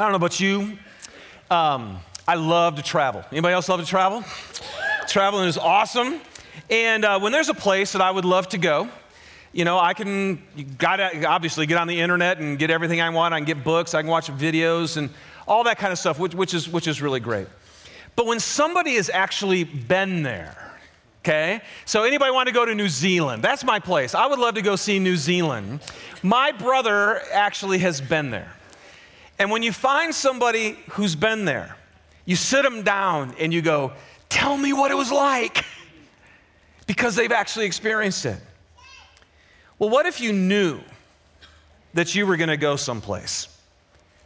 I don't know about you. Um, I love to travel. Anybody else love to travel? Traveling is awesome. And uh, when there's a place that I would love to go, you know, I can gotta obviously get on the internet and get everything I want. I can get books, I can watch videos, and all that kind of stuff, which, which is which is really great. But when somebody has actually been there, okay? So anybody want to go to New Zealand? That's my place. I would love to go see New Zealand. My brother actually has been there. And when you find somebody who's been there, you sit them down and you go, Tell me what it was like. Because they've actually experienced it. Well, what if you knew that you were going to go someplace?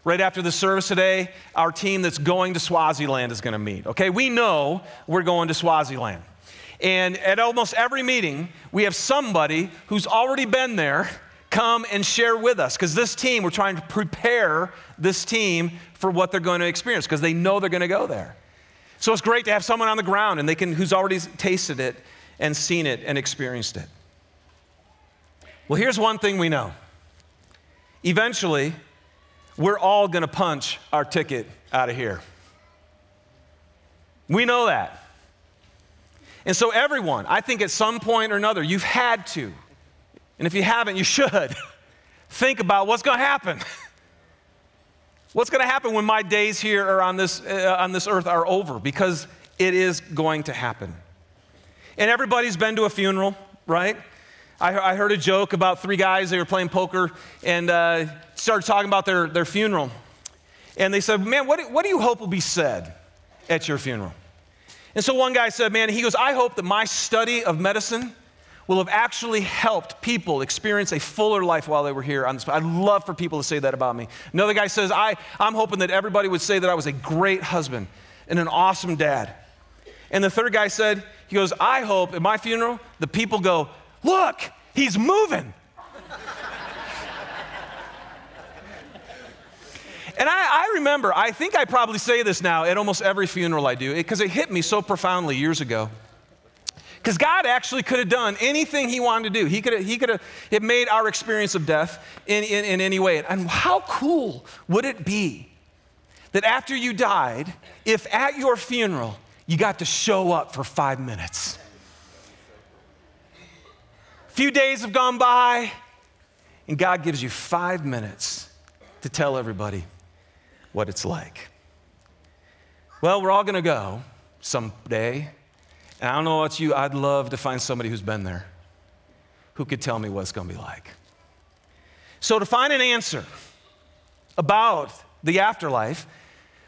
Right after the service today, our team that's going to Swaziland is going to meet. Okay, we know we're going to Swaziland. And at almost every meeting, we have somebody who's already been there come and share with us because this team, we're trying to prepare this team for what they're going to experience because they know they're going to go there. So it's great to have someone on the ground and they can who's already tasted it and seen it and experienced it. Well, here's one thing we know. Eventually, we're all going to punch our ticket out of here. We know that. And so, everyone, I think at some point or another, you've had to, and if you haven't, you should, think about what's going to happen. what's going to happen when my days here on this, uh, on this earth are over? Because it is going to happen. And everybody's been to a funeral, right? I, I heard a joke about three guys, they were playing poker and uh, started talking about their, their funeral. And they said, Man, what, what do you hope will be said at your funeral? And so one guy said, Man, he goes, I hope that my study of medicine will have actually helped people experience a fuller life while they were here on this. I'd love for people to say that about me. Another guy says, I, I'm hoping that everybody would say that I was a great husband and an awesome dad. And the third guy said, he goes, I hope at my funeral the people go, Look, he's moving. And I, I, remember, I think I probably say this now at almost every funeral I do, because it, it hit me so profoundly years ago. Because God actually could have done anything He wanted to do. He could have, he could have made our experience of death in, in, in any way. And how cool would it be that after you died, if at your funeral you got to show up for five minutes? A few days have gone by, and God gives you five minutes to tell everybody what it's like. Well, we're all going to go someday. And I don't know about you, I'd love to find somebody who's been there who could tell me what it's going to be like. So, to find an answer about the afterlife,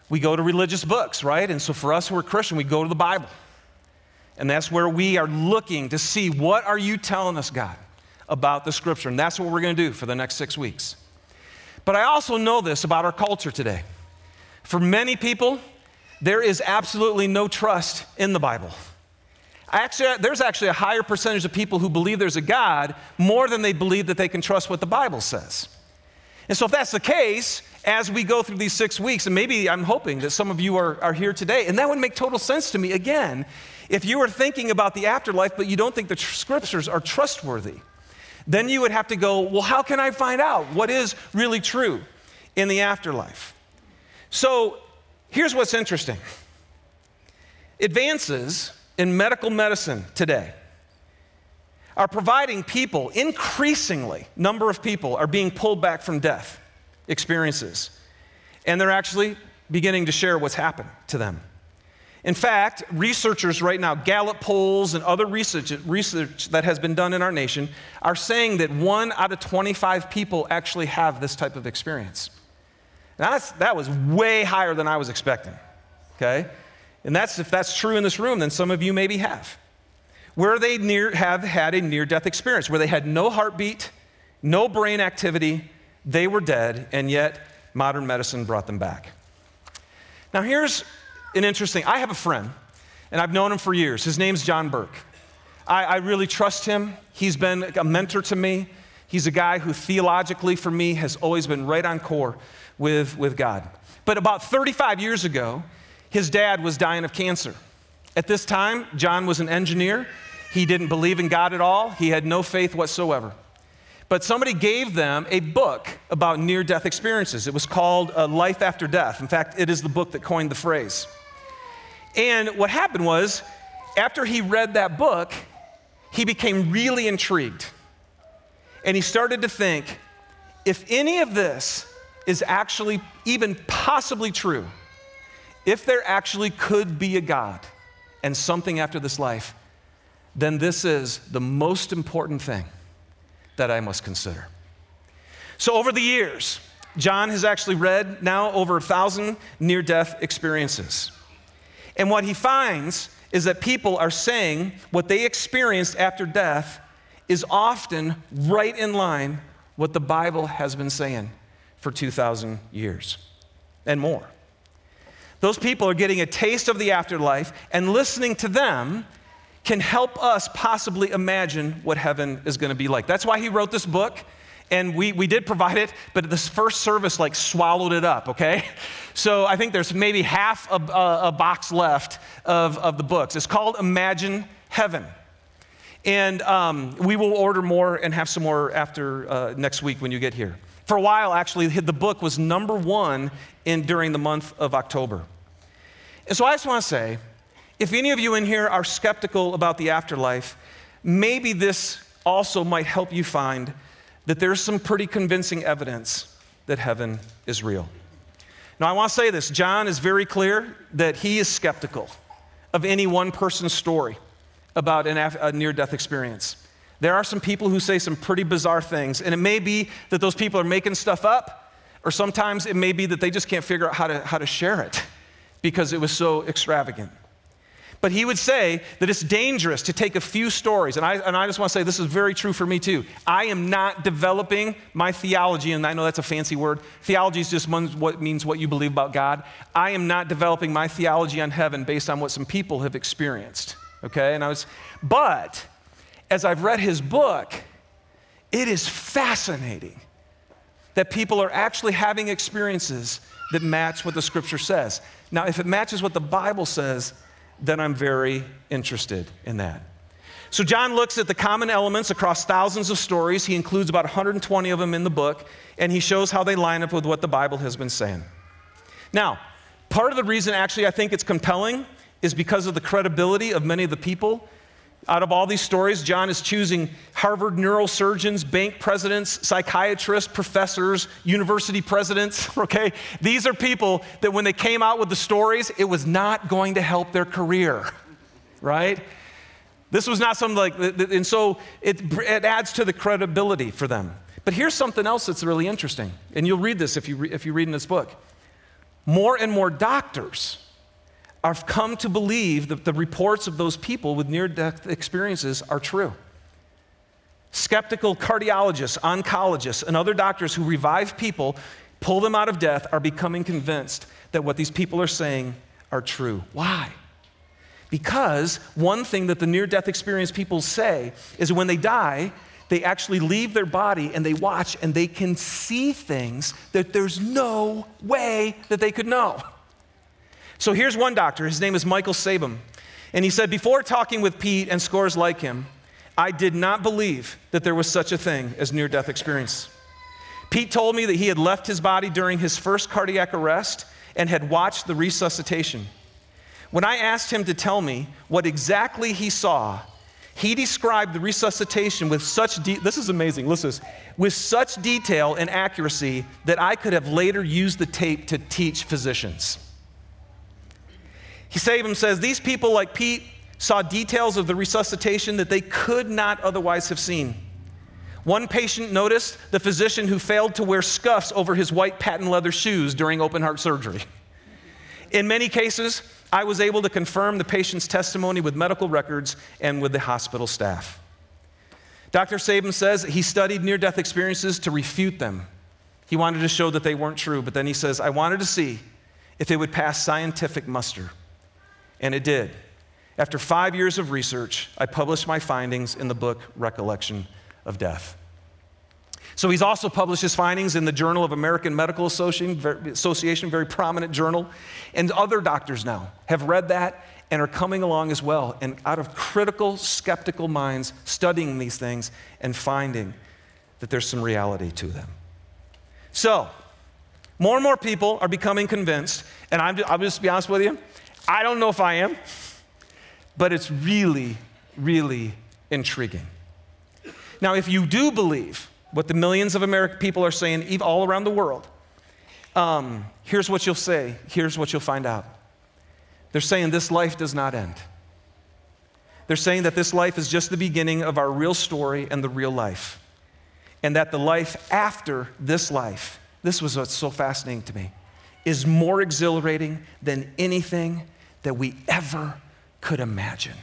we go to religious books, right? And so, for us who are Christian, we go to the Bible. And that's where we are looking to see what are you telling us, God, about the scripture. And that's what we're going to do for the next six weeks. But I also know this about our culture today. For many people, there is absolutely no trust in the Bible. Actually, there's actually a higher percentage of people who believe there's a God more than they believe that they can trust what the Bible says. And so, if that's the case, as we go through these six weeks, and maybe I'm hoping that some of you are, are here today, and that would make total sense to me again if you were thinking about the afterlife, but you don't think the tr- scriptures are trustworthy, then you would have to go, well, how can I find out what is really true in the afterlife? So here's what's interesting advances in medical medicine today are providing people, increasingly, number of people are being pulled back from death experiences. And they're actually beginning to share what's happened to them. In fact, researchers right now, Gallup polls and other research, research that has been done in our nation, are saying that one out of 25 people actually have this type of experience. Now, that was way higher than I was expecting, okay? And that's, if that's true in this room, then some of you maybe have. Where they near, have had a near death experience, where they had no heartbeat, no brain activity, they were dead, and yet modern medicine brought them back. Now, here's an interesting, I have a friend, and I've known him for years. His name's John Burke. I, I really trust him. He's been a mentor to me. He's a guy who theologically, for me, has always been right on core with, with God. But about 35 years ago, his dad was dying of cancer. At this time, John was an engineer. He didn't believe in God at all, he had no faith whatsoever. but somebody gave them a book about near death experiences. It was called uh, Life After Death. In fact, it is the book that coined the phrase. And what happened was, after he read that book, he became really intrigued. And he started to think if any of this is actually even possibly true, if there actually could be a God and something after this life, then this is the most important thing that I must consider. So, over the years, John has actually read now over a thousand near death experiences. And what he finds is that people are saying what they experienced after death is often right in line what the Bible has been saying for 2,000 years and more. Those people are getting a taste of the afterlife, and listening to them can help us possibly imagine what heaven is going to be like. That's why he wrote this book. And we, we did provide it, but this first service like swallowed it up, okay? So I think there's maybe half a, a, a box left of, of the books. It's called Imagine Heaven. And um, we will order more and have some more after uh, next week when you get here. For a while, actually, the book was number one in, during the month of October. And so I just want to say if any of you in here are skeptical about the afterlife, maybe this also might help you find that there's some pretty convincing evidence that heaven is real. Now, I want to say this John is very clear that he is skeptical of any one person's story about an, a near death experience. There are some people who say some pretty bizarre things, and it may be that those people are making stuff up, or sometimes it may be that they just can't figure out how to, how to share it because it was so extravagant. But he would say that it's dangerous to take a few stories. And I, and I just want to say this is very true for me too. I am not developing my theology, and I know that's a fancy word. Theology is just what means what you believe about God. I am not developing my theology on heaven based on what some people have experienced. Okay? And I was, but as I've read his book, it is fascinating that people are actually having experiences that match what the scripture says. Now, if it matches what the Bible says, then I'm very interested in that. So, John looks at the common elements across thousands of stories. He includes about 120 of them in the book, and he shows how they line up with what the Bible has been saying. Now, part of the reason actually I think it's compelling is because of the credibility of many of the people out of all these stories, John is choosing Harvard neurosurgeons, bank presidents, psychiatrists, professors, university presidents, okay? These are people that when they came out with the stories, it was not going to help their career, right? This was not something like, and so it, it adds to the credibility for them. But here's something else that's really interesting, and you'll read this if you, if you read in this book. More and more doctors have come to believe that the reports of those people with near death experiences are true. Skeptical cardiologists, oncologists, and other doctors who revive people, pull them out of death, are becoming convinced that what these people are saying are true. Why? Because one thing that the near death experience people say is when they die, they actually leave their body and they watch and they can see things that there's no way that they could know. So here's one doctor. His name is Michael Sabom. And he said, Before talking with Pete and scores like him, I did not believe that there was such a thing as near death experience. Pete told me that he had left his body during his first cardiac arrest and had watched the resuscitation. When I asked him to tell me what exactly he saw, he described the resuscitation with such de- this is amazing listen with such detail and accuracy that i could have later used the tape to teach physicians Sabom says these people like Pete saw details of the resuscitation that they could not otherwise have seen. One patient noticed the physician who failed to wear scuffs over his white patent leather shoes during open heart surgery. In many cases, I was able to confirm the patient's testimony with medical records and with the hospital staff. Dr. Sabom says he studied near death experiences to refute them. He wanted to show that they weren't true, but then he says, I wanted to see if it would pass scientific muster. And it did. After five years of research, I published my findings in the book Recollection of Death. So he's also published his findings in the Journal of American Medical Association, very prominent journal. And other doctors now have read that and are coming along as well, and out of critical, skeptical minds, studying these things and finding that there's some reality to them. So, more and more people are becoming convinced, and I'm, I'll just be honest with you, I don't know if I am, but it's really, really intriguing. Now, if you do believe what the millions of American people are saying all around the world, um, here's what you'll say, here's what you'll find out. They're saying this life does not end. They're saying that this life is just the beginning of our real story and the real life. And that the life after this life, this was what's so fascinating to me, is more exhilarating than anything that we ever could imagine.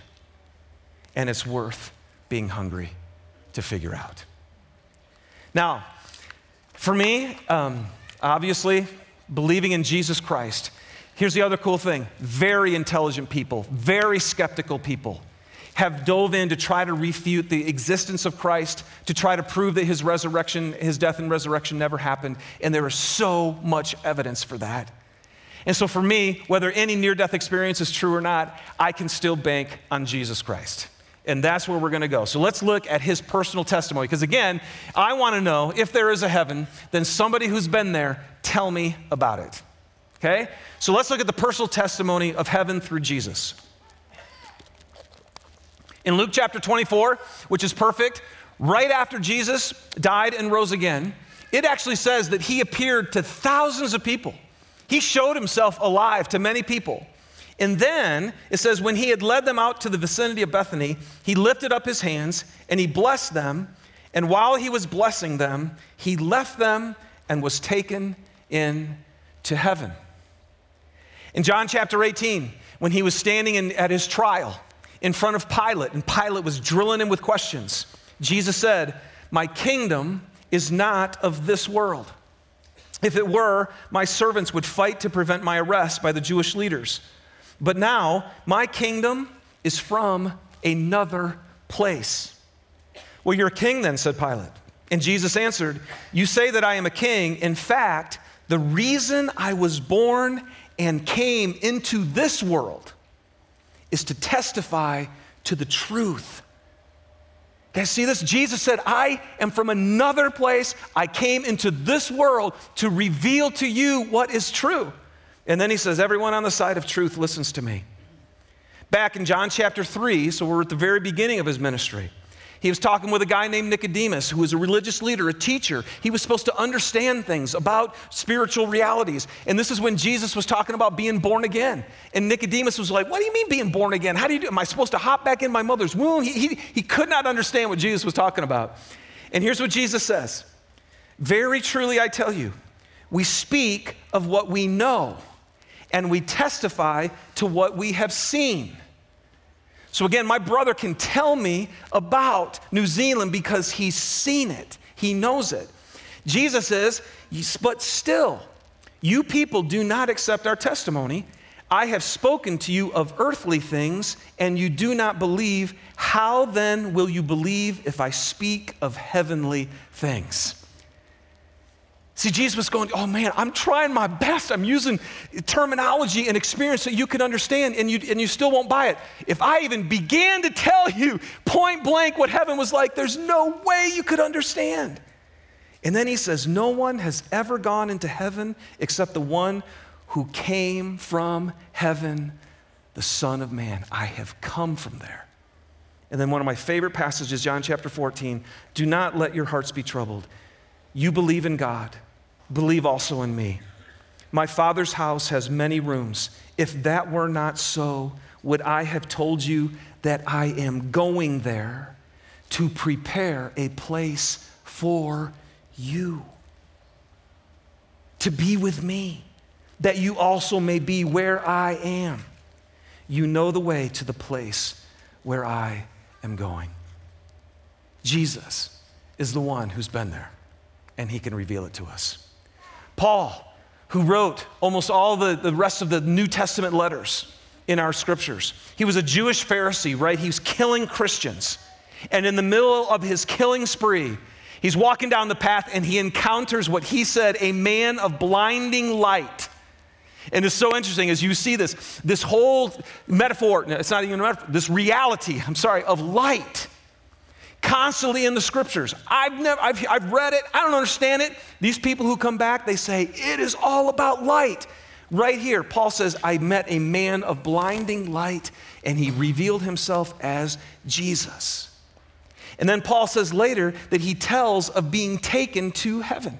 And it's worth being hungry to figure out. Now, for me, um, obviously, believing in Jesus Christ, here's the other cool thing very intelligent people, very skeptical people have dove in to try to refute the existence of Christ, to try to prove that his resurrection, his death and resurrection never happened. And there is so much evidence for that. And so, for me, whether any near death experience is true or not, I can still bank on Jesus Christ. And that's where we're going to go. So let's look at his personal testimony. Because again, I want to know if there is a heaven, then somebody who's been there, tell me about it. Okay? So let's look at the personal testimony of heaven through Jesus. In Luke chapter 24, which is perfect, right after Jesus died and rose again, it actually says that he appeared to thousands of people. He showed himself alive to many people. And then it says, when he had led them out to the vicinity of Bethany, he lifted up his hands and he blessed them. And while he was blessing them, he left them and was taken in to heaven. In John chapter 18, when he was standing in, at his trial, in front of Pilate, and Pilate was drilling him with questions. Jesus said, My kingdom is not of this world. If it were, my servants would fight to prevent my arrest by the Jewish leaders. But now, my kingdom is from another place. Well, you're a king then, said Pilate. And Jesus answered, You say that I am a king. In fact, the reason I was born and came into this world is to testify to the truth. Guys, see this? Jesus said, I am from another place. I came into this world to reveal to you what is true. And then he says, Everyone on the side of truth listens to me. Back in John chapter 3, so we're at the very beginning of his ministry. He was talking with a guy named Nicodemus, who was a religious leader, a teacher. He was supposed to understand things about spiritual realities. And this is when Jesus was talking about being born again. And Nicodemus was like, What do you mean being born again? How do you do? Am I supposed to hop back in my mother's womb? He, he, he could not understand what Jesus was talking about. And here's what Jesus says Very truly, I tell you, we speak of what we know, and we testify to what we have seen so, again, my brother can tell me about New Zealand because he's seen it, he knows it. Jesus says, But still, you people do not accept our testimony. I have spoken to you of earthly things, and you do not believe. How then will you believe if I speak of heavenly things? See, Jesus was going, Oh man, I'm trying my best. I'm using terminology and experience that you can understand, and you, and you still won't buy it. If I even began to tell you point blank what heaven was like, there's no way you could understand. And then he says, No one has ever gone into heaven except the one who came from heaven, the Son of Man. I have come from there. And then one of my favorite passages, John chapter 14 do not let your hearts be troubled. You believe in God, believe also in me. My Father's house has many rooms. If that were not so, would I have told you that I am going there to prepare a place for you? To be with me, that you also may be where I am. You know the way to the place where I am going. Jesus is the one who's been there and he can reveal it to us. Paul, who wrote almost all the, the rest of the New Testament letters in our scriptures, he was a Jewish Pharisee, right? He was killing Christians. And in the middle of his killing spree, he's walking down the path and he encounters what he said a man of blinding light. And it's so interesting as you see this, this whole metaphor, it's not even a metaphor, this reality, I'm sorry, of light constantly in the scriptures. I've never, I've, I've read it, I don't understand it. These people who come back, they say, it is all about light. Right here, Paul says, I met a man of blinding light, and he revealed himself as Jesus. And then Paul says later that he tells of being taken to heaven.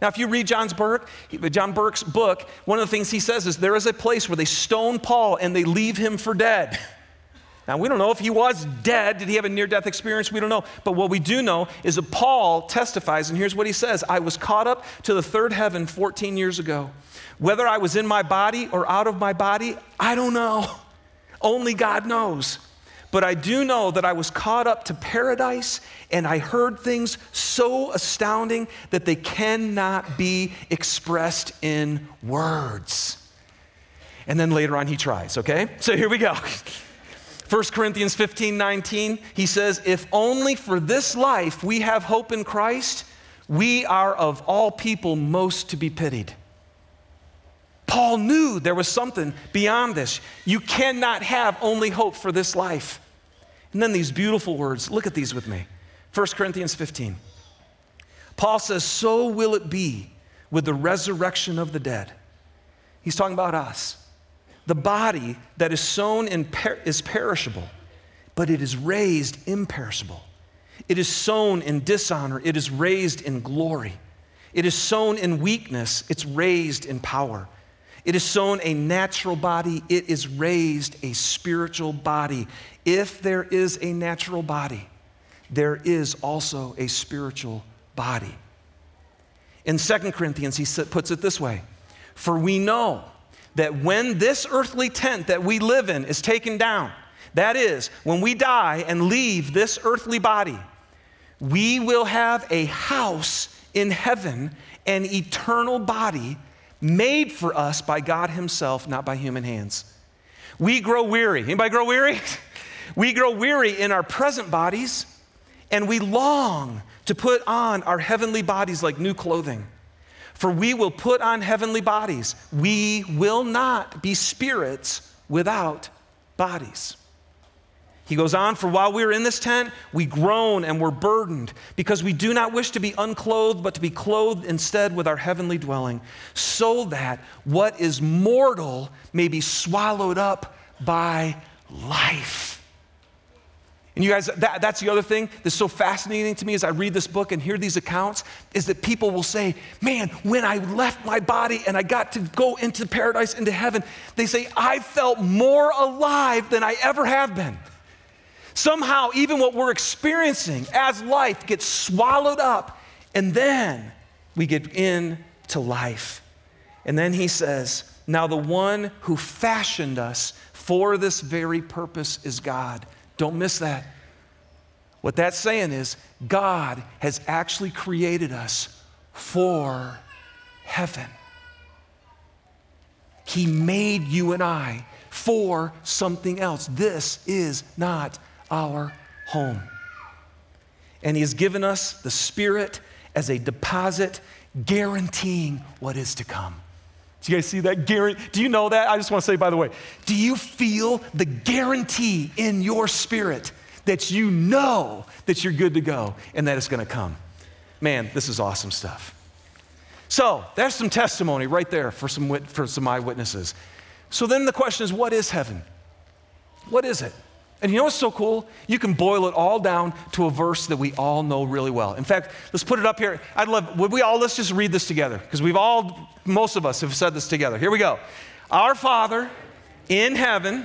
Now, if you read John's Burke, John Burke's book, one of the things he says is there is a place where they stone Paul and they leave him for dead. Now, we don't know if he was dead. Did he have a near death experience? We don't know. But what we do know is that Paul testifies, and here's what he says I was caught up to the third heaven 14 years ago. Whether I was in my body or out of my body, I don't know. Only God knows. But I do know that I was caught up to paradise and I heard things so astounding that they cannot be expressed in words. And then later on, he tries, okay? So here we go. 1 Corinthians 15 19, he says, If only for this life we have hope in Christ, we are of all people most to be pitied. Paul knew there was something beyond this. You cannot have only hope for this life. And then these beautiful words, look at these with me. 1 Corinthians 15. Paul says, So will it be with the resurrection of the dead. He's talking about us. The body that is sown in per- is perishable, but it is raised imperishable. It is sown in dishonor, it is raised in glory. It is sown in weakness, it's raised in power. It is sown a natural body, it is raised a spiritual body. If there is a natural body, there is also a spiritual body. In 2 Corinthians, he puts it this way For we know that when this earthly tent that we live in is taken down, that is, when we die and leave this earthly body, we will have a house in heaven, an eternal body made for us by God Himself, not by human hands. We grow weary. Anybody grow weary? we grow weary in our present bodies, and we long to put on our heavenly bodies like new clothing. For we will put on heavenly bodies. We will not be spirits without bodies. He goes on, for while we are in this tent, we groan and we're burdened because we do not wish to be unclothed, but to be clothed instead with our heavenly dwelling, so that what is mortal may be swallowed up by life. And you guys, that, that's the other thing that's so fascinating to me as I read this book and hear these accounts is that people will say, Man, when I left my body and I got to go into paradise, into heaven, they say, I felt more alive than I ever have been. Somehow, even what we're experiencing as life gets swallowed up, and then we get into life. And then he says, Now the one who fashioned us for this very purpose is God don't miss that. What that's saying is, God has actually created us for heaven. He made you and I for something else. This is not our home. And He has given us the Spirit as a deposit, guaranteeing what is to come. Do you guys see that? Guarantee? Do you know that? I just want to say, by the way, do you feel the guarantee in your spirit that you know that you're good to go and that it's going to come? Man, this is awesome stuff. So, there's some testimony right there for some, for some eyewitnesses. So, then the question is what is heaven? What is it? And you know what's so cool? You can boil it all down to a verse that we all know really well. In fact, let's put it up here. I'd love, would we all, let's just read this together, because we've all, most of us have said this together. Here we go. Our Father in heaven,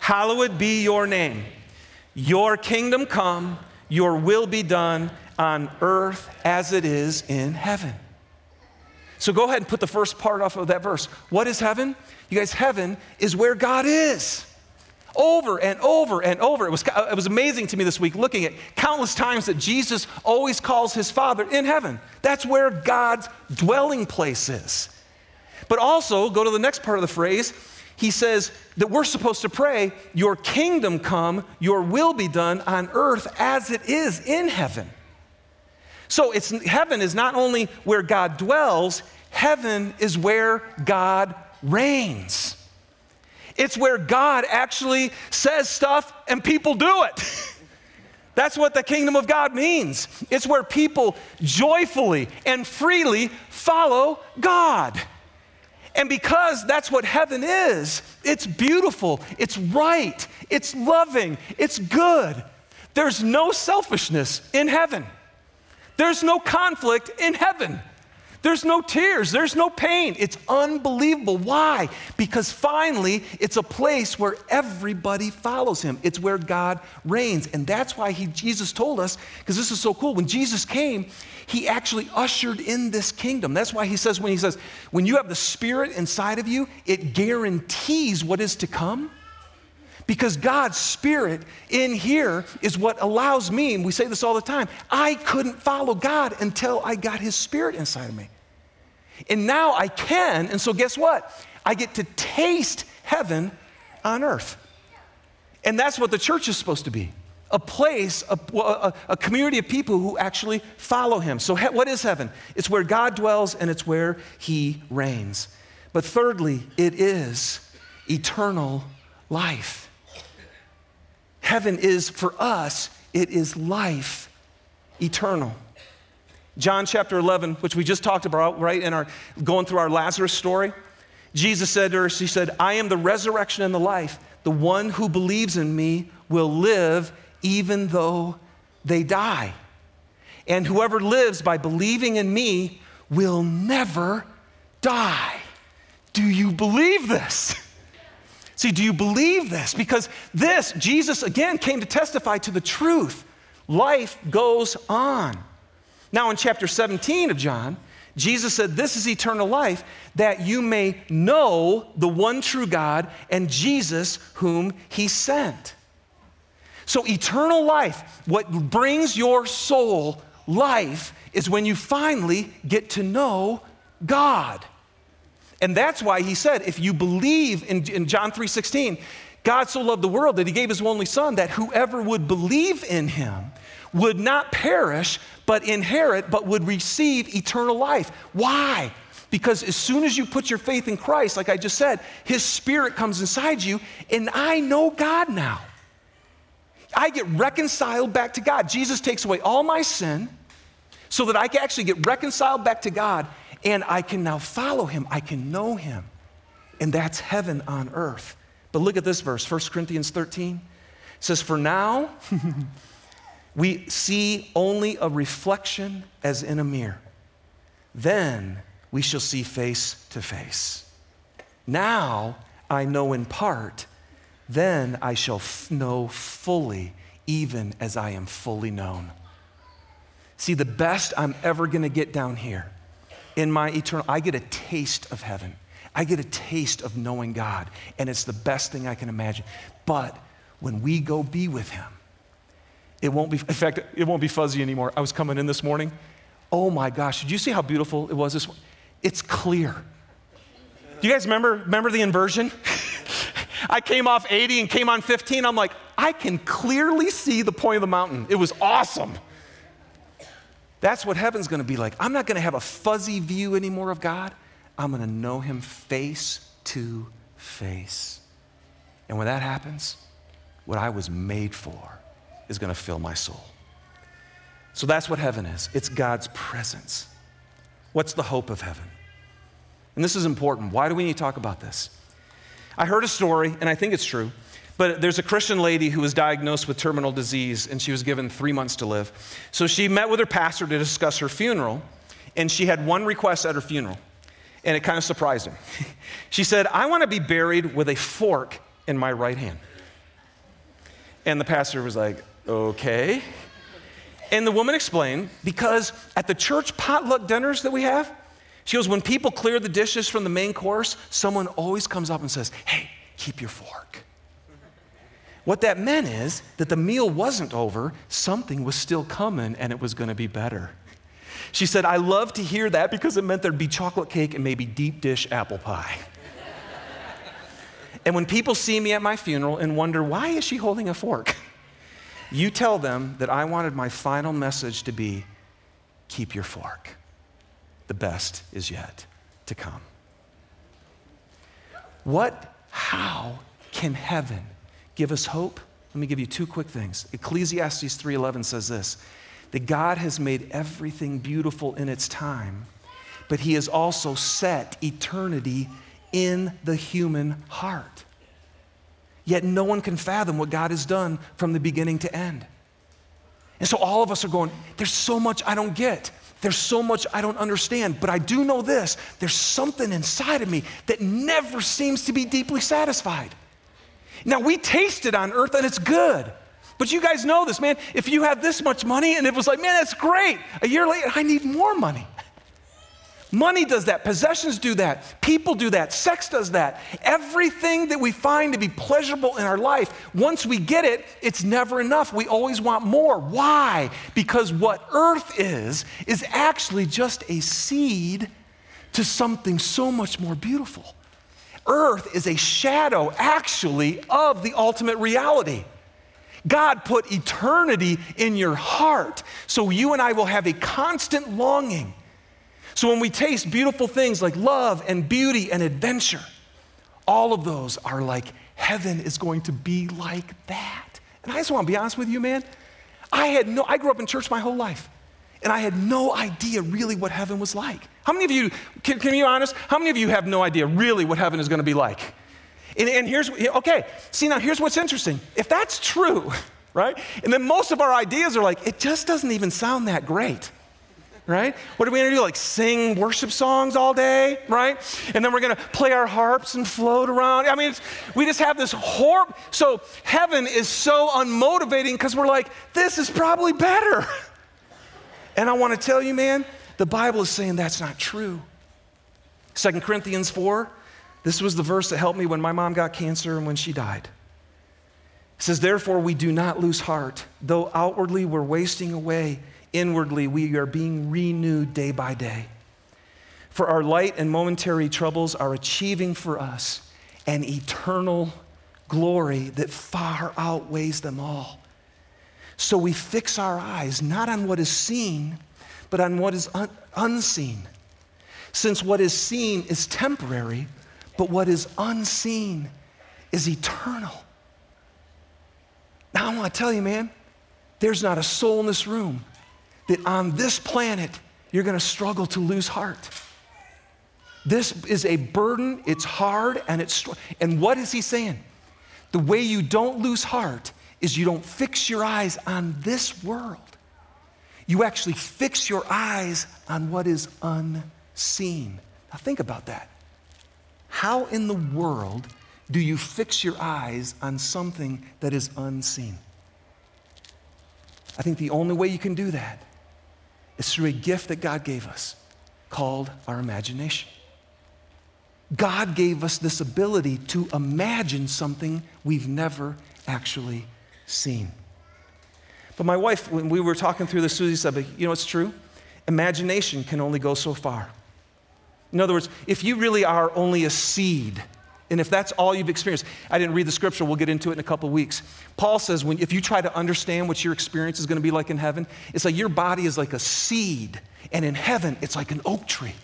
hallowed be your name. Your kingdom come, your will be done on earth as it is in heaven. So go ahead and put the first part off of that verse. What is heaven? You guys, heaven is where God is over and over and over. It was, uh, it was amazing to me this week looking at countless times that Jesus always calls his Father in heaven. That's where God's dwelling place is. But also, go to the next part of the phrase. He says that we're supposed to pray, Your kingdom come, your will be done on earth as it is in heaven. So it's, heaven is not only where God dwells, heaven is where God reigns. It's where God actually says stuff and people do it. That's what the kingdom of God means. It's where people joyfully and freely follow God. And because that's what heaven is, it's beautiful, it's right, it's loving, it's good. There's no selfishness in heaven, there's no conflict in heaven. There's no tears, there's no pain. It's unbelievable. Why? Because finally, it's a place where everybody follows him. It's where God reigns. And that's why he, Jesus told us, because this is so cool. When Jesus came, he actually ushered in this kingdom. That's why he says, when he says, when you have the Spirit inside of you, it guarantees what is to come. Because God's Spirit in here is what allows me, and we say this all the time, I couldn't follow God until I got His Spirit inside of me. And now I can, and so guess what? I get to taste heaven on earth. And that's what the church is supposed to be a place, a, a, a, community of people who actually follow him. So, he, what is heaven? It's where God dwells and it's where he reigns. But thirdly, it is eternal life. Heaven is for us, it is life eternal. John chapter 11, which we just talked about, right, in our going through our Lazarus story. Jesus said to her, He said, I am the resurrection and the life. The one who believes in me will live even though they die. And whoever lives by believing in me will never die. Do you believe this? See, do you believe this? Because this, Jesus again came to testify to the truth. Life goes on. Now, in chapter 17 of John, Jesus said, This is eternal life, that you may know the one true God and Jesus whom he sent. So, eternal life, what brings your soul life, is when you finally get to know God. And that's why he said, if you believe in, in John 3:16, God so loved the world that he gave his only son that whoever would believe in him would not perish, but inherit, but would receive eternal life. Why? Because as soon as you put your faith in Christ, like I just said, His Spirit comes inside you, and I know God now. I get reconciled back to God. Jesus takes away all my sin so that I can actually get reconciled back to God, and I can now follow Him. I can know Him. And that's heaven on earth. But look at this verse, 1 Corinthians 13. It says, For now, we see only a reflection as in a mirror. Then we shall see face to face. Now I know in part, then I shall f- know fully, even as I am fully known. See, the best I'm ever gonna get down here in my eternal, I get a taste of heaven. I get a taste of knowing God, and it's the best thing I can imagine. But when we go be with Him, it won't be, in fact, it won't be fuzzy anymore. I was coming in this morning. Oh my gosh, did you see how beautiful it was this It's clear. Do you guys remember, remember the inversion? I came off 80 and came on 15. I'm like, I can clearly see the point of the mountain. It was awesome. That's what heaven's gonna be like. I'm not gonna have a fuzzy view anymore of God. I'm gonna know Him face to face. And when that happens, what I was made for is going to fill my soul. So that's what heaven is it's God's presence. What's the hope of heaven? And this is important. Why do we need to talk about this? I heard a story, and I think it's true, but there's a Christian lady who was diagnosed with terminal disease, and she was given three months to live. So she met with her pastor to discuss her funeral, and she had one request at her funeral, and it kind of surprised him. she said, I want to be buried with a fork in my right hand. And the pastor was like, Okay. And the woman explained because at the church potluck dinners that we have, she goes, when people clear the dishes from the main course, someone always comes up and says, Hey, keep your fork. What that meant is that the meal wasn't over, something was still coming and it was going to be better. She said, I love to hear that because it meant there'd be chocolate cake and maybe deep dish apple pie. and when people see me at my funeral and wonder, why is she holding a fork? You tell them that I wanted my final message to be keep your fork. The best is yet to come. What, how can heaven give us hope? Let me give you two quick things. Ecclesiastes 3:11 says this: that God has made everything beautiful in its time, but he has also set eternity in the human heart. Yet no one can fathom what God has done from the beginning to end. And so all of us are going, there's so much I don't get. There's so much I don't understand, but I do know this there's something inside of me that never seems to be deeply satisfied. Now, we taste it on earth and it's good. But you guys know this, man. If you have this much money and it was like, man, that's great. A year later, I need more money. Money does that. Possessions do that. People do that. Sex does that. Everything that we find to be pleasurable in our life, once we get it, it's never enough. We always want more. Why? Because what earth is, is actually just a seed to something so much more beautiful. Earth is a shadow, actually, of the ultimate reality. God put eternity in your heart so you and I will have a constant longing so when we taste beautiful things like love and beauty and adventure, all of those are like heaven is going to be like that. And I just want to be honest with you, man. I had no, I grew up in church my whole life, and I had no idea really what heaven was like. How many of you, can, can you be honest? How many of you have no idea really what heaven is going to be like? And, and here's, okay, see now here's what's interesting. If that's true, right? And then most of our ideas are like, it just doesn't even sound that great right? What are we gonna do? Like sing worship songs all day, right? And then we're gonna play our harps and float around. I mean, we just have this horror. So heaven is so unmotivating because we're like, this is probably better. And I wanna tell you, man, the Bible is saying that's not true. Second Corinthians 4, this was the verse that helped me when my mom got cancer and when she died. It says, Therefore, we do not lose heart, though outwardly we're wasting away inwardly we are being renewed day by day. For our light and momentary troubles are achieving for us an eternal glory that far outweighs them all. So we fix our eyes not on what is seen, but on what is un- unseen. Since what is seen is temporary, but what is unseen is eternal. Now, I want to tell you, man, there's not a soul in this room that on this planet, you're going to struggle to lose heart. This is a burden, it's hard, and it's. And what is he saying? The way you don't lose heart is you don't fix your eyes on this world. You actually fix your eyes on what is unseen. Now, think about that. How in the world do you fix your eyes on something that is unseen? I think the only way you can do that is through a gift that God gave us called our imagination. God gave us this ability to imagine something we've never actually seen. But my wife, when we were talking through this, Susie said, you know, it's true. Imagination can only go so far. In other words, if you really are only a seed and if that's all you've experienced, I didn't read the scripture, we'll get into it in a couple weeks. Paul says, when, if you try to understand what your experience is going to be like in heaven, it's like your body is like a seed, and in heaven, it's like an oak tree.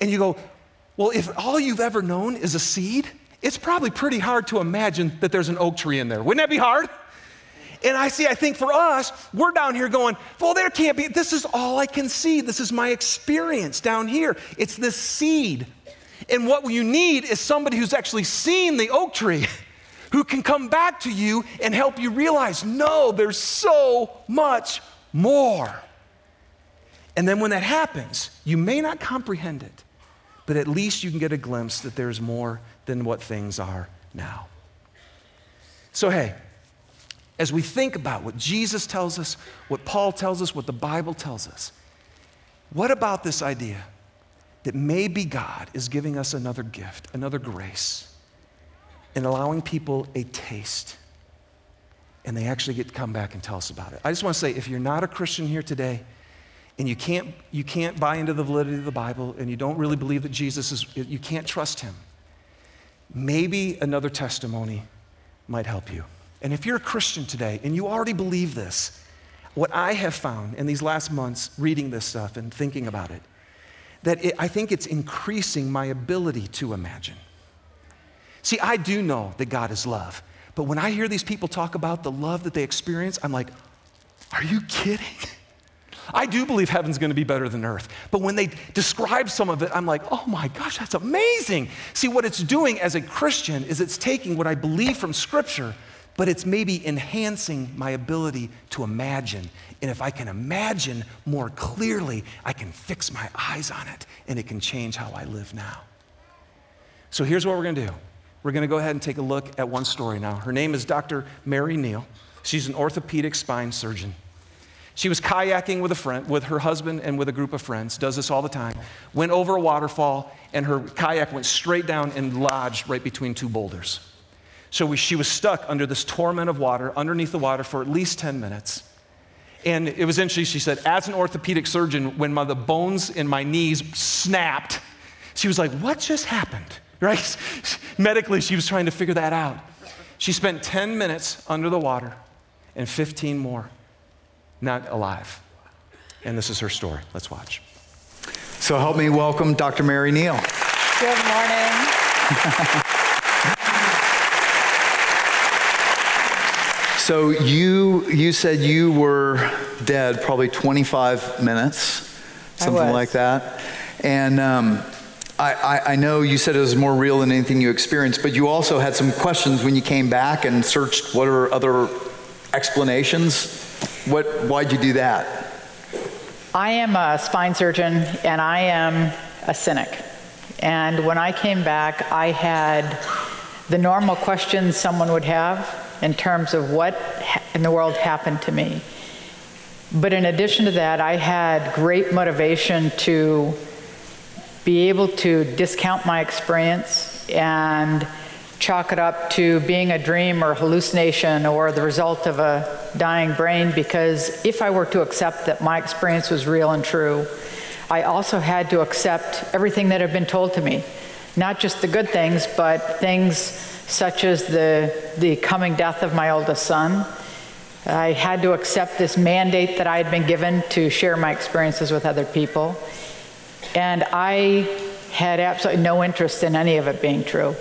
And you go, well, if all you've ever known is a seed, it's probably pretty hard to imagine that there's an oak tree in there. Wouldn't that be hard? And I see, I think for us, we're down here going, well, there can't be, this is all I can see. This is my experience down here. It's this seed. And what you need is somebody who's actually seen the oak tree, who can come back to you and help you realize, no, there's so much more. And then when that happens, you may not comprehend it, but at least you can get a glimpse that there's more than what things are now. So, hey, as we think about what Jesus tells us, what Paul tells us, what the Bible tells us, what about this idea that maybe God is giving us another gift, another grace, and allowing people a taste. And they actually get to come back and tell us about it. I just want to say if you're not a Christian here today, and you can't, you can't buy into the validity of the Bible, and you don't really believe that Jesus is, you can't trust him, maybe another testimony might help you. And if you're a Christian today and you already believe this, what I have found in these last months reading this stuff and thinking about it that it, I think it's increasing my ability to imagine. See, I do know that God is love, But when I hear these people talk about the love that they experience, I'm like, are you kidding? I do believe heaven's gonna be better than earth. But when they describe some of it, I'm like, oh my gosh, that's amazing. See, what it's doing as a Christian is it's taking what I believe from Scripture, but it's maybe enhancing my ability to imagine. And if I can imagine more clearly, I can fix my eyes on it and it can change how I live now. So here's what we're gonna do we're gonna go ahead and take a look at one story now. Her name is Dr. Mary Neal. She's an orthopedic spine surgeon. She was kayaking with a friend, with her husband and with a group of friends, does this all the time. Went over a waterfall, and her kayak went straight down and lodged right between two boulders. So we, she was stuck under this torment of water, underneath the water for at least 10 minutes. And it was interesting, she said, as an orthopedic surgeon, when my, the bones in my knees snapped, she was like, What just happened? Right? Medically, she was trying to figure that out. She spent 10 minutes under the water and 15 more not alive. And this is her story. Let's watch. So help me welcome Dr. Mary Neal. Good morning. so you you said you were dead probably 25 minutes, something like that, and. Um, I, I, I, know you said it was more real than anything you experienced, but you also had some questions when you came back and searched what are other explanations what, why'd you do that? I am a spine surgeon and I am a cynic. And when I came back, I had the normal questions someone would have in terms of what in the world happened to me. But in addition to that, I had great motivation to be able to discount my experience and chalk it up to being a dream or hallucination or the result of a dying brain because if I were to accept that my experience was real and true, I also had to accept everything that had been told to me. Not just the good things, but things such as the, the coming death of my oldest son. I had to accept this mandate that I had been given to share my experiences with other people. And I had absolutely no interest in any of it being true.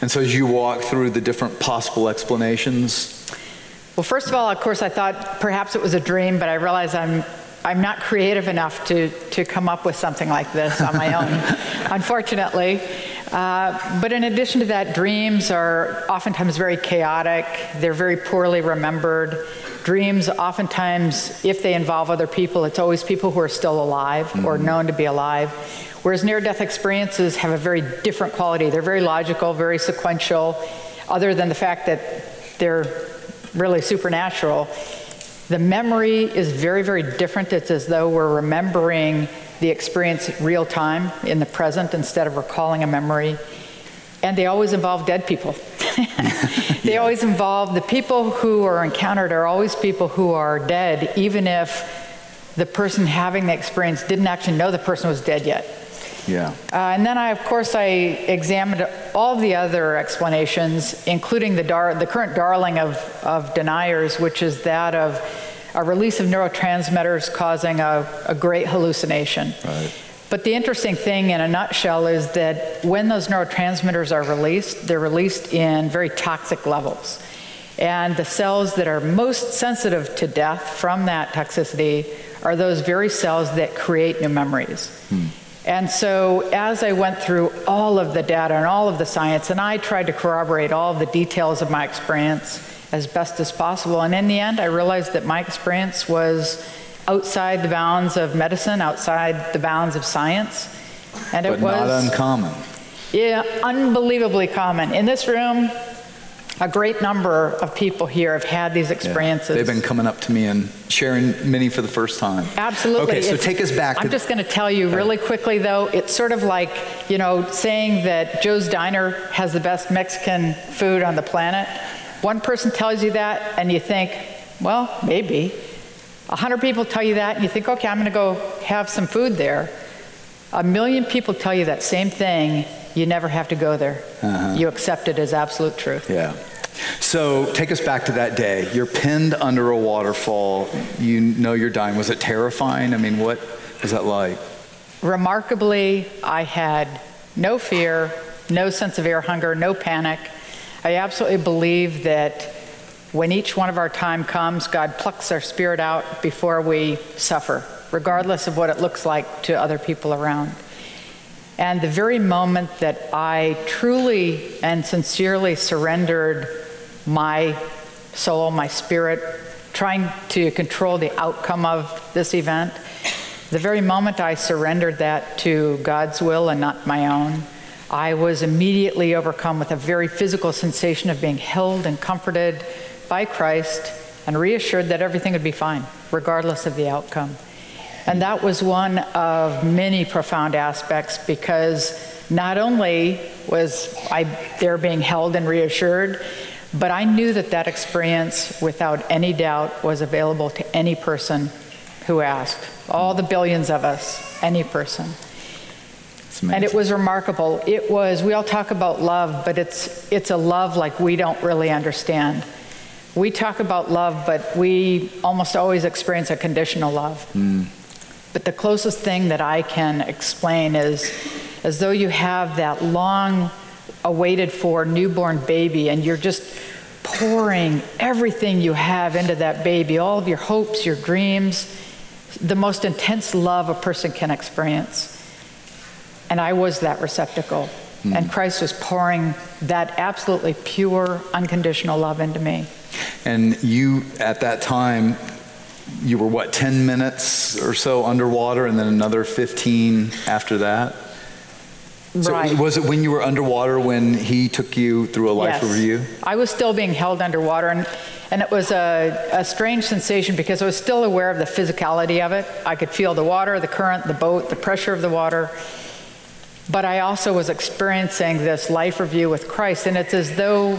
And so as you walk through the different possible explanations? Well, first of all, of course, I thought perhaps it was a dream, but I realized I'm I'm not creative enough to, to come up with something like this on my own, unfortunately. Uh, but in addition to that, dreams are oftentimes very chaotic. They're very poorly remembered. Dreams, oftentimes, if they involve other people, it's always people who are still alive mm-hmm. or known to be alive. Whereas near death experiences have a very different quality. They're very logical, very sequential, other than the fact that they're really supernatural. The memory is very, very different. It's as though we're remembering the experience real time in the present instead of recalling a memory. And they always involve dead people. they yeah. always involve the people who are encountered are always people who are dead, even if the person having the experience didn't actually know the person was dead yet. Yeah. Uh, and then I, of course, I examined all the other explanations, including the, dar- the current darling of, of deniers, which is that of a release of neurotransmitters causing a, a great hallucination. Right. But the interesting thing in a nutshell is that when those neurotransmitters are released, they're released in very toxic levels. And the cells that are most sensitive to death from that toxicity are those very cells that create new memories. Hmm. And so, as I went through all of the data and all of the science, and I tried to corroborate all of the details of my experience as best as possible, and in the end, I realized that my experience was outside the bounds of medicine, outside the bounds of science. And but it was not uncommon. Yeah, unbelievably common. In this room, a great number of people here have had these experiences. Yeah, they've been coming up to me and sharing many for the first time. Absolutely. Okay, so it's, take us back. I'm just going to tell you really quickly, though. It's sort of like, you know, saying that Joe's Diner has the best Mexican food on the planet. One person tells you that, and you think, well, maybe. A hundred people tell you that, and you think, okay, I'm going to go have some food there. A million people tell you that same thing, you never have to go there. Uh-huh. You accept it as absolute truth. Yeah. So take us back to that day. You're pinned under a waterfall. You know you're dying. Was it terrifying? I mean, what was that like? Remarkably, I had no fear, no sense of air hunger, no panic. I absolutely believe that when each one of our time comes, God plucks our spirit out before we suffer, regardless of what it looks like to other people around. And the very moment that I truly and sincerely surrendered my soul, my spirit, trying to control the outcome of this event, the very moment I surrendered that to God's will and not my own, I was immediately overcome with a very physical sensation of being held and comforted by Christ and reassured that everything would be fine, regardless of the outcome. And that was one of many profound aspects because not only was I there being held and reassured, but I knew that that experience, without any doubt, was available to any person who asked. All the billions of us, any person. And it was remarkable. It was, we all talk about love, but it's, it's a love like we don't really understand. We talk about love, but we almost always experience a conditional love. Mm. But the closest thing that I can explain is as though you have that long awaited for newborn baby and you're just pouring everything you have into that baby, all of your hopes, your dreams, the most intense love a person can experience. And I was that receptacle. Mm. And Christ was pouring that absolutely pure, unconditional love into me. And you, at that time, you were what, 10 minutes or so underwater and then another 15 after that? So right. was it when you were underwater when he took you through a life yes. review? I was still being held underwater, and, and it was a, a strange sensation because I was still aware of the physicality of it. I could feel the water, the current, the boat, the pressure of the water. But I also was experiencing this life review with Christ, and it's as though,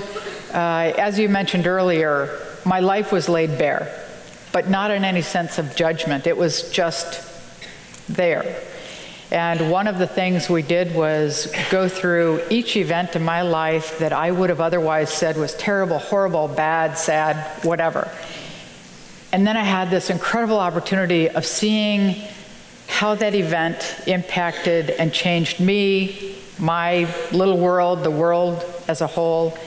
uh, as you mentioned earlier, my life was laid bare but not in any sense of judgment. It was just there. And one of the things we did was go through each event in my life that I would have otherwise said was terrible, horrible, bad, sad, whatever. And then I had this incredible opportunity of seeing how that event impacted and changed me, my little world, the world as a whole,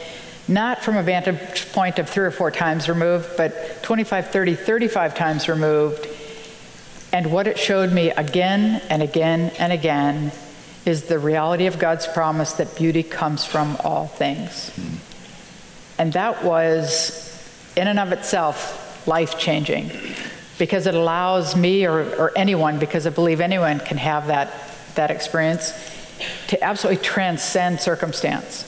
not from a vantage point of three or four times removed, but 25, 30, 35 times removed. And what it showed me again and again and again is the reality of God's promise that beauty comes from all things. Hmm. And that was, in and of itself, life changing because it allows me or, or anyone, because I believe anyone can have that, that experience, to absolutely transcend circumstance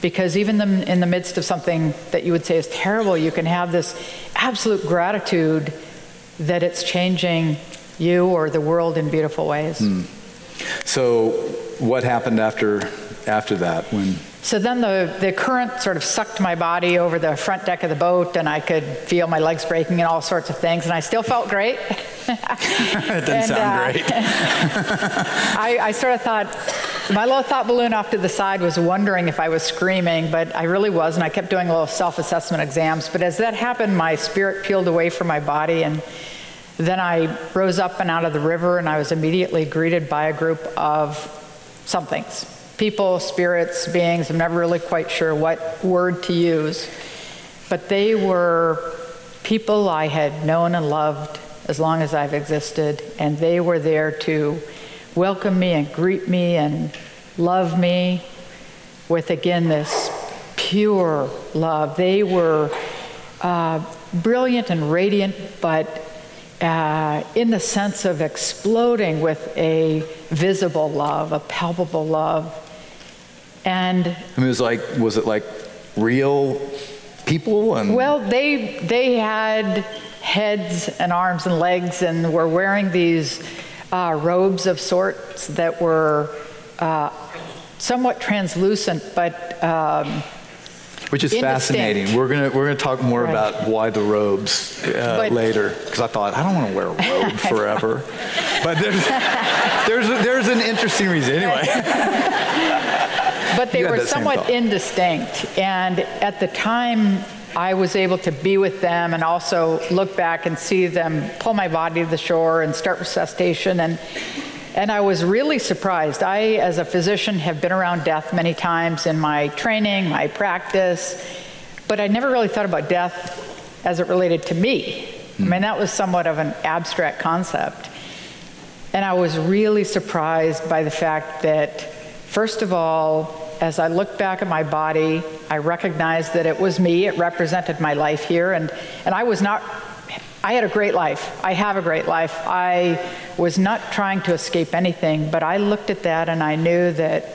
because even in the midst of something that you would say is terrible, you can have this absolute gratitude that it's changing you or the world in beautiful ways. Mm. So, what happened after after that when so then the, the current sort of sucked my body over the front deck of the boat, and I could feel my legs breaking and all sorts of things, and I still felt great. it didn't and, sound uh, great. I, I sort of thought, my little thought balloon off to the side was wondering if I was screaming, but I really was, and I kept doing little self assessment exams. But as that happened, my spirit peeled away from my body, and then I rose up and out of the river, and I was immediately greeted by a group of somethings people, spirits, beings. I'm never really quite sure what word to use. But they were people I had known and loved as long as I've existed, and they were there to welcome me and greet me and love me with, again, this pure love. They were uh, brilliant and radiant, but uh, in the sense of exploding with a visible love, a palpable love. And I mean, it was like, was it like real people? And well, they they had heads and arms and legs, and were wearing these uh, robes of sorts that were uh, somewhat translucent, but. Um, which is Indistinct. fascinating. We're gonna we're gonna talk more right. about why the robes uh, later because I thought I don't want to wear a robe forever, but there's there's a, there's an interesting reason anyway. but they were somewhat indistinct. And at the time, I was able to be with them and also look back and see them pull my body to the shore and start resuscitation. And And I was really surprised. I, as a physician, have been around death many times in my training, my practice, but I never really thought about death as it related to me. I mean, that was somewhat of an abstract concept. And I was really surprised by the fact that, first of all, as I looked back at my body, I recognized that it was me. It represented my life here. And, and I was not I had a great life. I have a great life. I was not trying to escape anything, but I looked at that and I knew that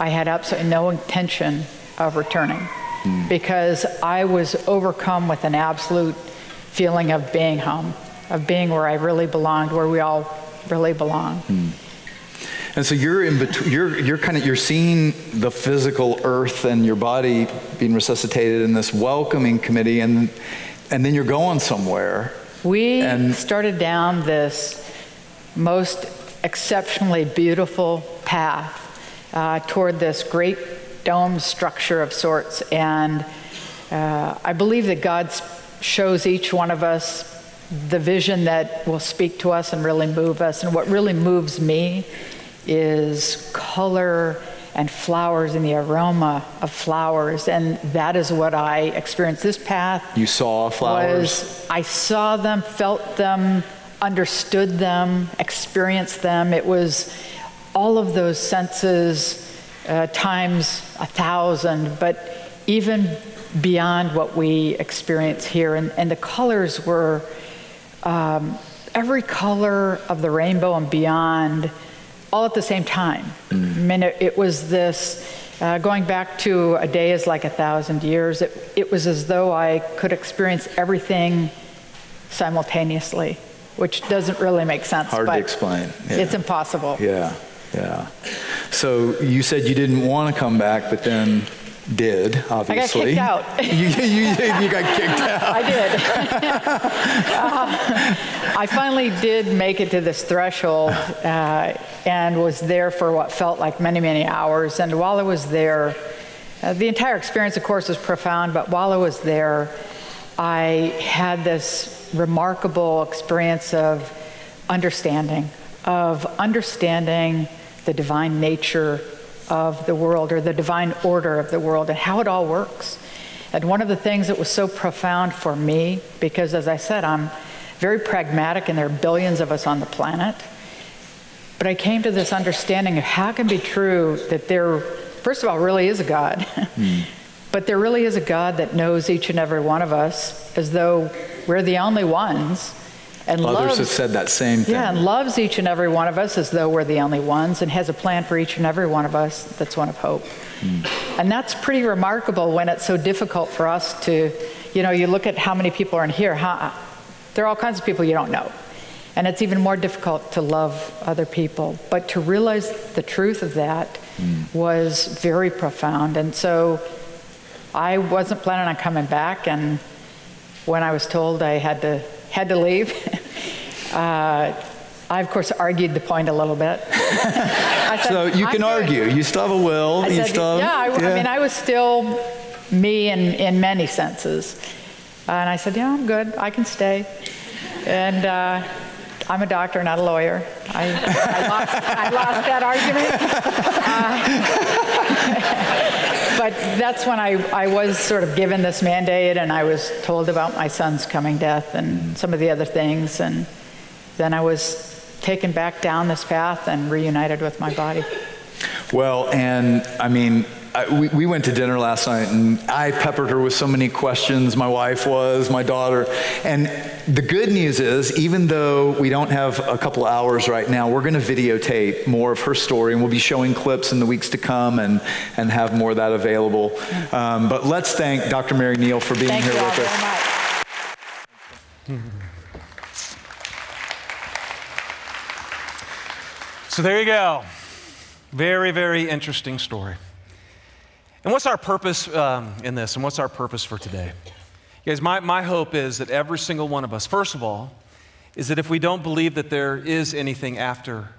I had absolutely no intention of returning mm. because I was overcome with an absolute feeling of being home, of being where I really belonged, where we all really belong. Mm. And so you're in between, you're, you're kind of, you're seeing the physical earth and your body being resuscitated in this welcoming committee. And, and then you're going somewhere. We and started down this most exceptionally beautiful path uh, toward this great dome structure of sorts. And uh, I believe that God shows each one of us the vision that will speak to us and really move us. And what really moves me is color and flowers and the aroma of flowers. And that is what I experienced. This path. You saw flowers? Was, I saw them, felt them, understood them, experienced them. It was all of those senses uh, times a thousand, but even beyond what we experience here. And, and the colors were um, every color of the rainbow and beyond all at the same time. Mm. I mean, it, it was this, uh, going back to a day is like a thousand years, it, it was as though I could experience everything simultaneously, which doesn't really make sense. Hard to explain. Yeah. It's impossible. Yeah, yeah. So you said you didn't want to come back, but then did, obviously. I got kicked out. you, you, you, got kicked out. I did. uh, I finally did make it to this threshold uh, and was there for what felt like many, many hours. And while I was there, uh, the entire experience, of course, was profound, but while I was there, I had this remarkable experience of understanding, of understanding the divine nature of the world or the divine order of the world and how it all works. And one of the things that was so profound for me, because as I said, I'm very pragmatic and there are billions of us on the planet, but I came to this understanding of how it can be true that there, first of all, really is a God, mm. but there really is a God that knows each and every one of us as though we're the only ones and Others loves, have said that same thing. Yeah, and loves each and every one of us as though we're the only ones and has a plan for each and every one of us that's one of hope. Mm. And that's pretty remarkable when it's so difficult for us to, you know, you look at how many people are in here. How, there are all kinds of people you don't know. And it's even more difficult to love other people. But to realize the truth of that mm. was very profound. And so I wasn't planning on coming back. And when I was told I had to had to leave. uh, I, of course, argued the point a little bit. said, so you can argue. You still have a will. I you said, still yeah, I, yeah, I, mean, I was still me in, in many senses. Uh, and I said, yeah, I'm good. I can stay. And uh, I'm a doctor, not a lawyer. I, I, lost, I lost, that argument. But that's when I, I was sort of given this mandate and I was told about my son's coming death and some of the other things. And then I was taken back down this path and reunited with my body. Well, and I mean, I, we, we went to dinner last night and I peppered her with so many questions. My wife was, my daughter. And the good news is, even though we don't have a couple hours right now, we're going to videotape more of her story and we'll be showing clips in the weeks to come and, and have more of that available. Um, but let's thank Dr. Mary Neal for being thank here with us. So there you go. Very, very interesting story. And what's our purpose um, in this? And what's our purpose for today? You guys, my, my hope is that every single one of us, first of all, is that if we don't believe that there is anything after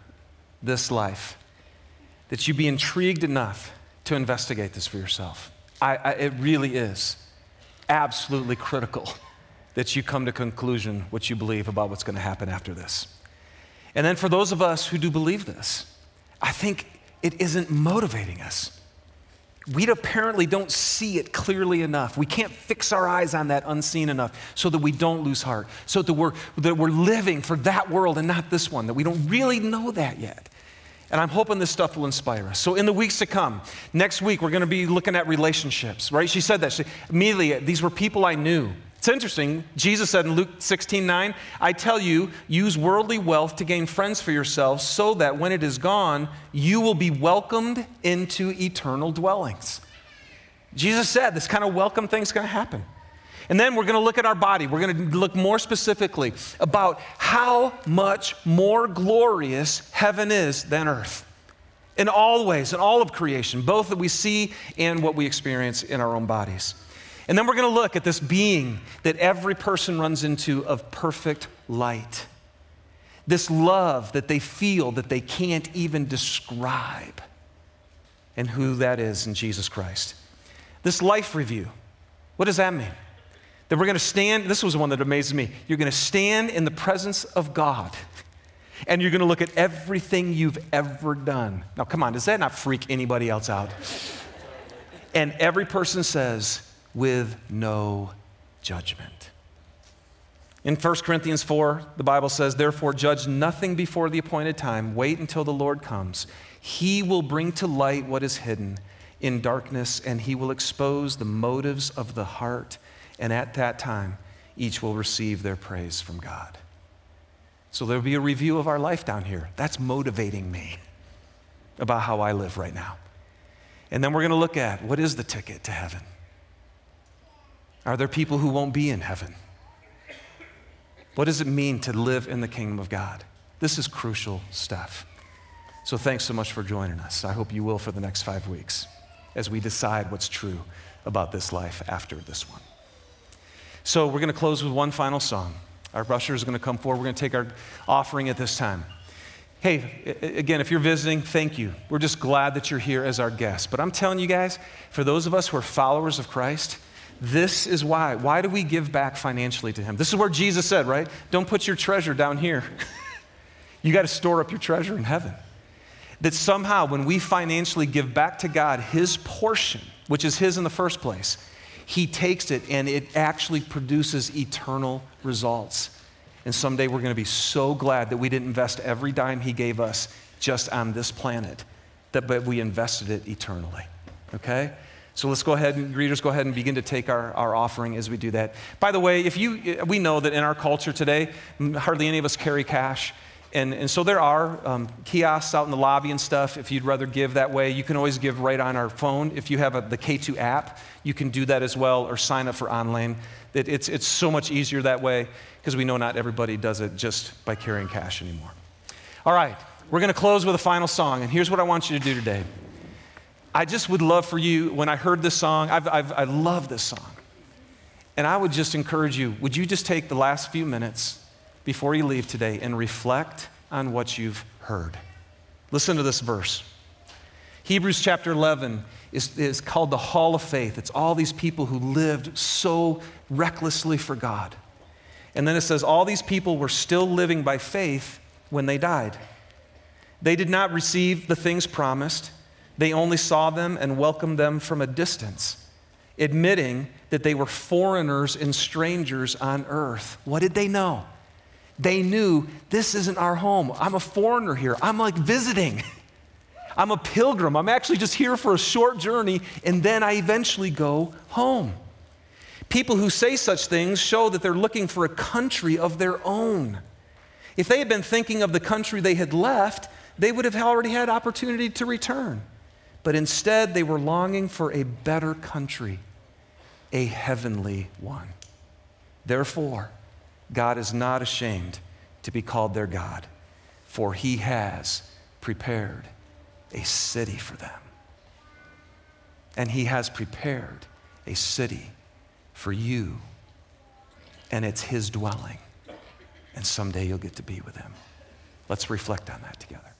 this life, that you be intrigued enough to investigate this for yourself. I, I, it really is absolutely critical that you come to conclusion what you believe about what's going to happen after this. And then for those of us who do believe this, I think it isn't motivating us. We apparently don't see it clearly enough. We can't fix our eyes on that unseen enough so that we don't lose heart, so that we're, that we're living for that world and not this one, that we don't really know that yet. And I'm hoping this stuff will inspire us. So, in the weeks to come, next week, we're going to be looking at relationships, right? She said that. She, immediately, these were people I knew. It's interesting. Jesus said in Luke 16 9, I tell you, use worldly wealth to gain friends for yourselves, so that when it is gone, you will be welcomed into eternal dwellings. Jesus said this kind of welcome thing's going to happen. And then we're going to look at our body. We're going to look more specifically about how much more glorious heaven is than earth in all ways, in all of creation, both that we see and what we experience in our own bodies. And then we're going to look at this being that every person runs into of perfect light. This love that they feel that they can't even describe, and who that is in Jesus Christ. This life review, what does that mean? That we're going to stand, this was one that amazes me. You're going to stand in the presence of God and you're going to look at everything you've ever done. Now, come on, does that not freak anybody else out? And every person says, with no judgment. In 1 Corinthians 4, the Bible says, Therefore, judge nothing before the appointed time. Wait until the Lord comes. He will bring to light what is hidden in darkness, and he will expose the motives of the heart. And at that time, each will receive their praise from God. So there'll be a review of our life down here. That's motivating me about how I live right now. And then we're going to look at what is the ticket to heaven? Are there people who won't be in heaven? What does it mean to live in the kingdom of God? This is crucial stuff. So thanks so much for joining us. I hope you will for the next five weeks as we decide what's true about this life after this one. So we're going to close with one final song. Our ushers are going to come forward. We're going to take our offering at this time. Hey, again, if you're visiting, thank you. We're just glad that you're here as our guest. But I'm telling you guys, for those of us who are followers of Christ, this is why. Why do we give back financially to Him? This is where Jesus said, right? Don't put your treasure down here. you got to store up your treasure in heaven. That somehow, when we financially give back to God His portion, which is His in the first place, He takes it and it actually produces eternal results. And someday we're going to be so glad that we didn't invest every dime He gave us just on this planet, that, but we invested it eternally. Okay? So let's go ahead and greeters go ahead and begin to take our, our offering as we do that. By the way, if you we know that in our culture today, hardly any of us carry cash. And, and so there are um, kiosks out in the lobby and stuff. If you'd rather give that way, you can always give right on our phone. If you have a, the K2 app, you can do that as well or sign up for online. It, it's, it's so much easier that way because we know not everybody does it just by carrying cash anymore. All right, we're going to close with a final song. And here's what I want you to do today. I just would love for you, when I heard this song, I've, I've, I love this song. And I would just encourage you would you just take the last few minutes before you leave today and reflect on what you've heard? Listen to this verse. Hebrews chapter 11 is, is called the Hall of Faith. It's all these people who lived so recklessly for God. And then it says, all these people were still living by faith when they died. They did not receive the things promised they only saw them and welcomed them from a distance, admitting that they were foreigners and strangers on earth. What did they know? They knew this isn't our home. I'm a foreigner here. I'm like visiting. I'm a pilgrim. I'm actually just here for a short journey, and then I eventually go home. People who say such things show that they're looking for a country of their own. If they had been thinking of the country they had left, they would have already had opportunity to return but instead they were longing for a better country, a heavenly one. Therefore, God is not ashamed to be called their God, for he has prepared a city for them. And he has prepared a city for you, and it's his dwelling. And someday you'll get to be with him. Let's reflect on that together.